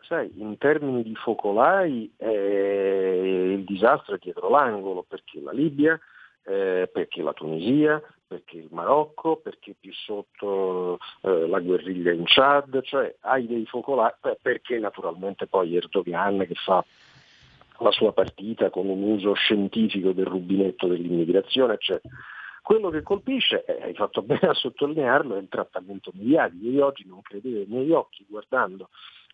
Sai, in termini di focolai eh, il disastro è dietro l'angolo perché la Libia, eh, perché la Tunisia, perché il Marocco, perché più sotto eh, la guerriglia in Chad, cioè hai dei focolai, perché naturalmente poi Erdogan che fa la sua partita con un uso scientifico del rubinetto dell'immigrazione, eccetera. Quello che colpisce, eh, hai fatto bene a sottolinearlo, è il trattamento mediatico. Io oggi non credevo ai miei occhi guardando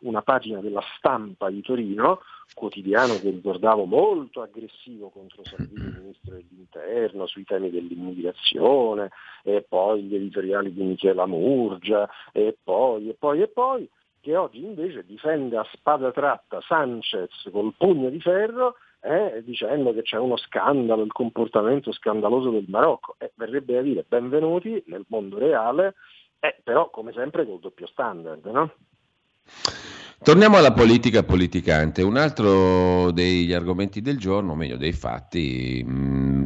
una pagina della stampa di Torino, quotidiano che ricordavo molto aggressivo contro Salvini, ministro dell'interno, sui temi dell'immigrazione, e poi gli editoriali di Michela Murgia, e poi, e poi, e poi, che oggi invece difende a spada tratta Sanchez col pugno di ferro eh, dicendo che c'è uno scandalo, il comportamento scandaloso del Marocco. Eh, verrebbe da dire benvenuti nel mondo reale, eh, però come sempre col doppio standard. No? Torniamo alla politica politicante. Un altro degli argomenti del giorno, o meglio dei fatti, mh,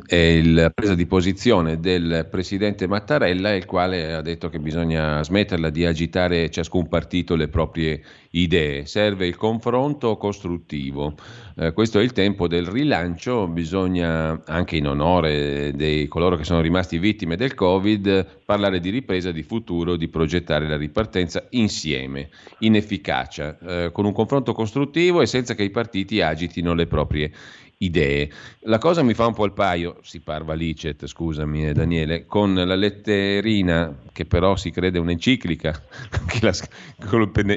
è la presa di posizione del presidente Mattarella, il quale ha detto che bisogna smetterla di agitare ciascun partito le proprie idee, serve il confronto costruttivo. Eh, questo è il tempo del rilancio, bisogna anche in onore di coloro che sono rimasti vittime del Covid parlare di ripresa, di futuro, di progettare la ripartenza insieme, in efficacia, eh, con un confronto costruttivo e senza che i partiti agitino le proprie idee. La cosa mi fa un po' il paio, si parva licet, scusami eh, Daniele, con la letterina che però si crede un'enciclica, la,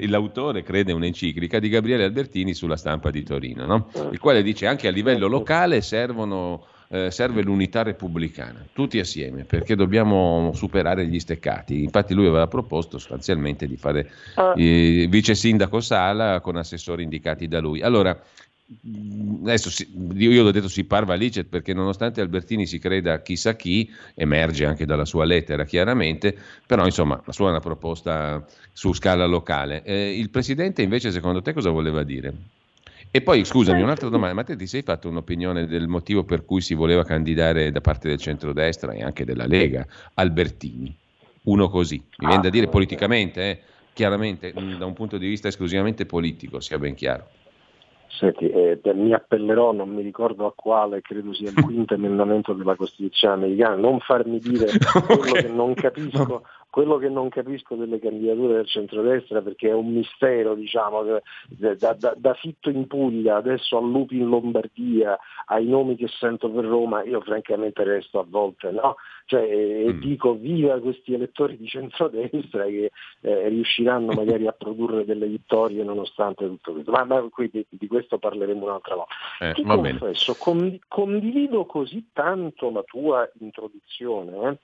l'autore crede un'enciclica di Gabriele Albertini sulla stampa di Torino, no? il quale dice anche a livello locale servono eh, serve l'unità repubblicana, tutti assieme, perché dobbiamo superare gli steccati. Infatti lui aveva proposto sostanzialmente di fare eh, vice sindaco Sala con assessori indicati da lui. Allora, adesso si, io l'ho detto si parva licet perché nonostante Albertini si creda chissà chi, emerge anche dalla sua lettera chiaramente, però insomma la sua è una proposta su scala locale. Eh, il Presidente invece secondo te cosa voleva dire? E poi scusami, un'altra domanda, ma te ti sei fatto un'opinione del motivo per cui si voleva candidare da parte del centrodestra e anche della Lega Albertini? Uno così, mi viene da dire politicamente, eh? chiaramente, da un punto di vista esclusivamente politico, sia ben chiaro. Senti, eh, mi appellerò, non mi ricordo a quale, credo sia il quinto emendamento della Costituzione americana, non farmi dire quello okay. che non capisco quello che non capisco delle candidature del centrodestra perché è un mistero, diciamo, da, da, da, Fitto in Puglia, adesso a Lupi in Lombardia, ai nomi che sento per Roma, io francamente resto a volte, no? Cioè, mm. dico viva questi elettori di centrodestra che eh, riusciranno magari a produrre delle vittorie nonostante tutto questo. Ma, ma qui di, di, questo parleremo un'altra volta. Eh, Ti confesso, con, condivido così tanto la tua introduzione. Eh,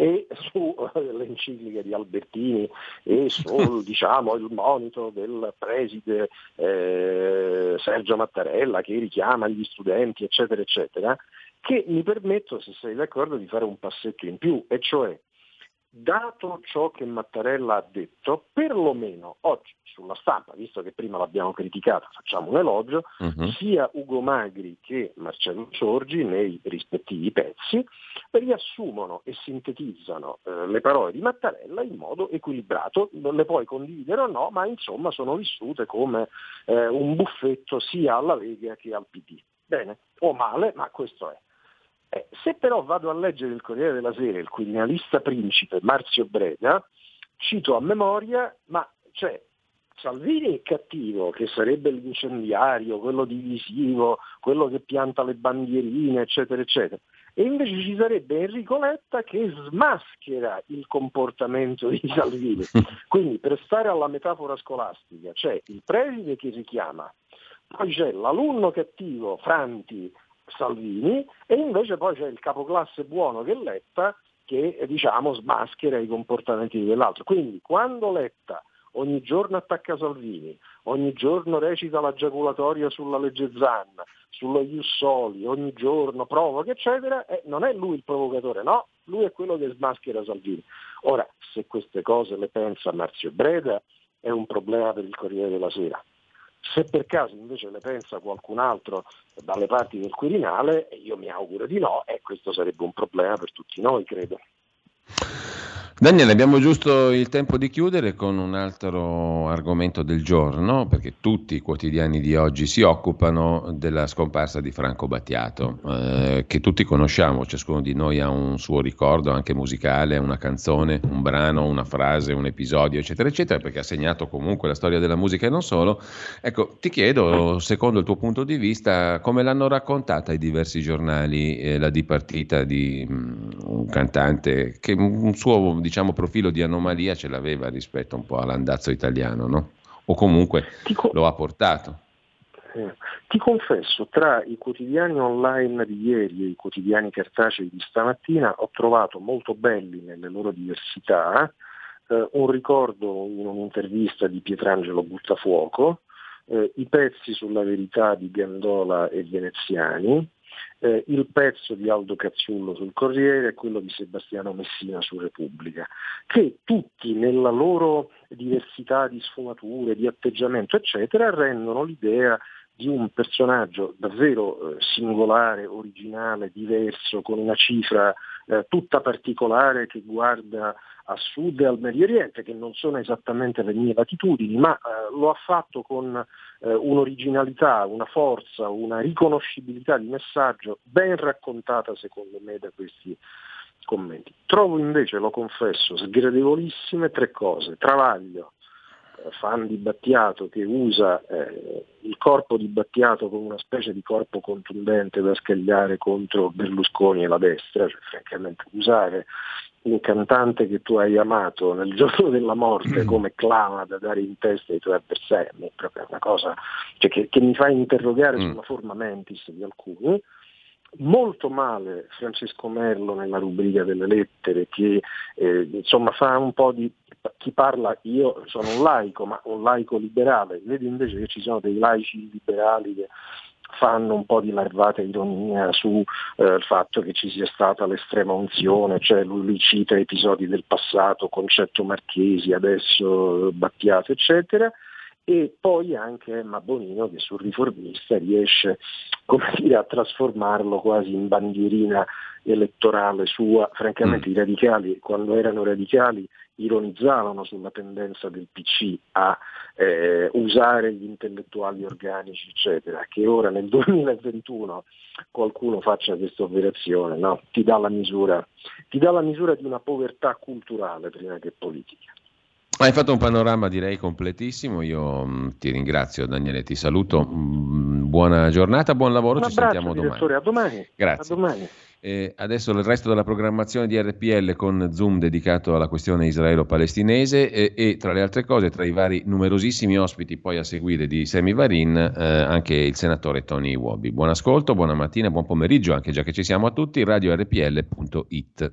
e sulle encicliche di Albertini e sul diciamo, il monito del preside eh, Sergio Mattarella che richiama gli studenti eccetera eccetera, che mi permetto, se sei d'accordo, di fare un passetto in più, e cioè dato ciò che Mattarella ha detto, perlomeno oggi sulla stampa, visto che prima l'abbiamo criticata, facciamo un elogio, uh-huh. sia Ugo Magri che Marcello Sorgi nei rispettivi pezzi riassumono e sintetizzano eh, le parole di Mattarella in modo equilibrato, non le puoi condividere o no, ma insomma sono vissute come eh, un buffetto sia alla Lega che al PD. Bene, o male, ma questo è. Eh, se però vado a leggere il Corriere della Sera, il quirinalista principe Marzio Breda, cito a memoria, ma cioè, Salvini è cattivo, che sarebbe l'incendiario, quello divisivo, quello che pianta le bandierine, eccetera, eccetera. E invece ci sarebbe Enrico Letta che smaschera il comportamento di Salvini. Quindi per stare alla metafora scolastica c'è il preside che richiama, poi c'è l'alunno cattivo, Franti, Salvini e invece poi c'è il capoclasse buono che è Letta che diciamo smaschera i comportamenti dell'altro. Quindi quando Letta ogni giorno attacca Salvini, ogni giorno recita la giaculatoria sulla legge Zanna, sullo Jussoli, ogni giorno provoca, eccetera, eh, non è lui il provocatore, no, lui è quello che smaschera Salvini. Ora, se queste cose le pensa Marzio Breda, è un problema per il Corriere della Sera. Se per caso invece le pensa qualcun altro dalle parti del Quirinale, io mi auguro di no, e questo sarebbe un problema per tutti noi, credo. Daniele, abbiamo giusto il tempo di chiudere con un altro argomento del giorno, perché tutti i quotidiani di oggi si occupano della scomparsa di Franco Battiato, eh, che tutti conosciamo, ciascuno di noi ha un suo ricordo anche musicale, una canzone, un brano, una frase, un episodio, eccetera, eccetera, perché ha segnato comunque la storia della musica e non solo. Ecco, ti chiedo, secondo il tuo punto di vista, come l'hanno raccontata i diversi giornali eh, la dipartita di um, un cantante che un suo diciamo, profilo di anomalia ce l'aveva rispetto un po' all'andazzo italiano, no? O comunque co- lo ha portato. Eh, ti confesso, tra i quotidiani online di ieri e i quotidiani cartacei di stamattina ho trovato molto belli nelle loro diversità eh, un ricordo in un'intervista di Pietrangelo Buttafuoco eh, i pezzi sulla verità di Gandola e Veneziani, eh, il pezzo di Aldo Cazziullo sul Corriere e quello di Sebastiano Messina su Repubblica, che tutti nella loro diversità di sfumature, di atteggiamento, eccetera, rendono l'idea di un personaggio davvero eh, singolare, originale, diverso, con una cifra eh, tutta particolare che guarda a sud e al Medio Oriente, che non sono esattamente le mie latitudini, ma eh, lo ha fatto con eh, un'originalità, una forza, una riconoscibilità di messaggio ben raccontata secondo me da questi commenti. Trovo invece, lo confesso, sgradevolissime tre cose. Travaglio, fan di Battiato che usa eh, il corpo di Battiato come una specie di corpo contundente da scagliare contro Berlusconi e la destra, cioè francamente usare un cantante che tu hai amato nel giorno della morte mm. come clama da dare in testa ai tuoi avversari, è proprio una cosa cioè, che, che, mi fa interrogare mm. sulla forma mentis di alcuni. Molto male Francesco Merlo nella rubrica delle lettere che eh, insomma fa un po' di chi parla, io sono un laico, ma un laico liberale, vedi invece che ci sono dei laici liberali che fanno un po' di larvata ironia sul eh, fatto che ci sia stata l'estrema unzione, cioè lui, lui cita episodi del passato, concetto Marchesi, adesso Battiato, eccetera, e poi anche Emma Bonino che sul riformista riesce dire, a trasformarlo quasi in bandierina elettorale sua. Francamente mm. i radicali, quando erano radicali, ironizzavano sulla tendenza del PC a eh, usare gli intellettuali organici, eccetera, che ora nel 2021 qualcuno faccia questa operazione, no? ti, dà misura, ti dà la misura di una povertà culturale prima che politica. Hai fatto un panorama direi completissimo, io mh, mm, ti ringrazio Daniele, ti saluto, mh, mm, buona giornata, buon lavoro, un ci sentiamo domani. A domani. Grazie. A domani. Eh, adesso il resto della programmazione di RPL con Zoom dedicato alla questione israelo-palestinese e, e, tra le altre cose, tra i vari numerosissimi ospiti poi a seguire di Semi Varin, eh, anche il senatore Tony Wobby. Buon ascolto, buona mattina, buon pomeriggio, anche già che ci siamo a tutti, radiorpl.it.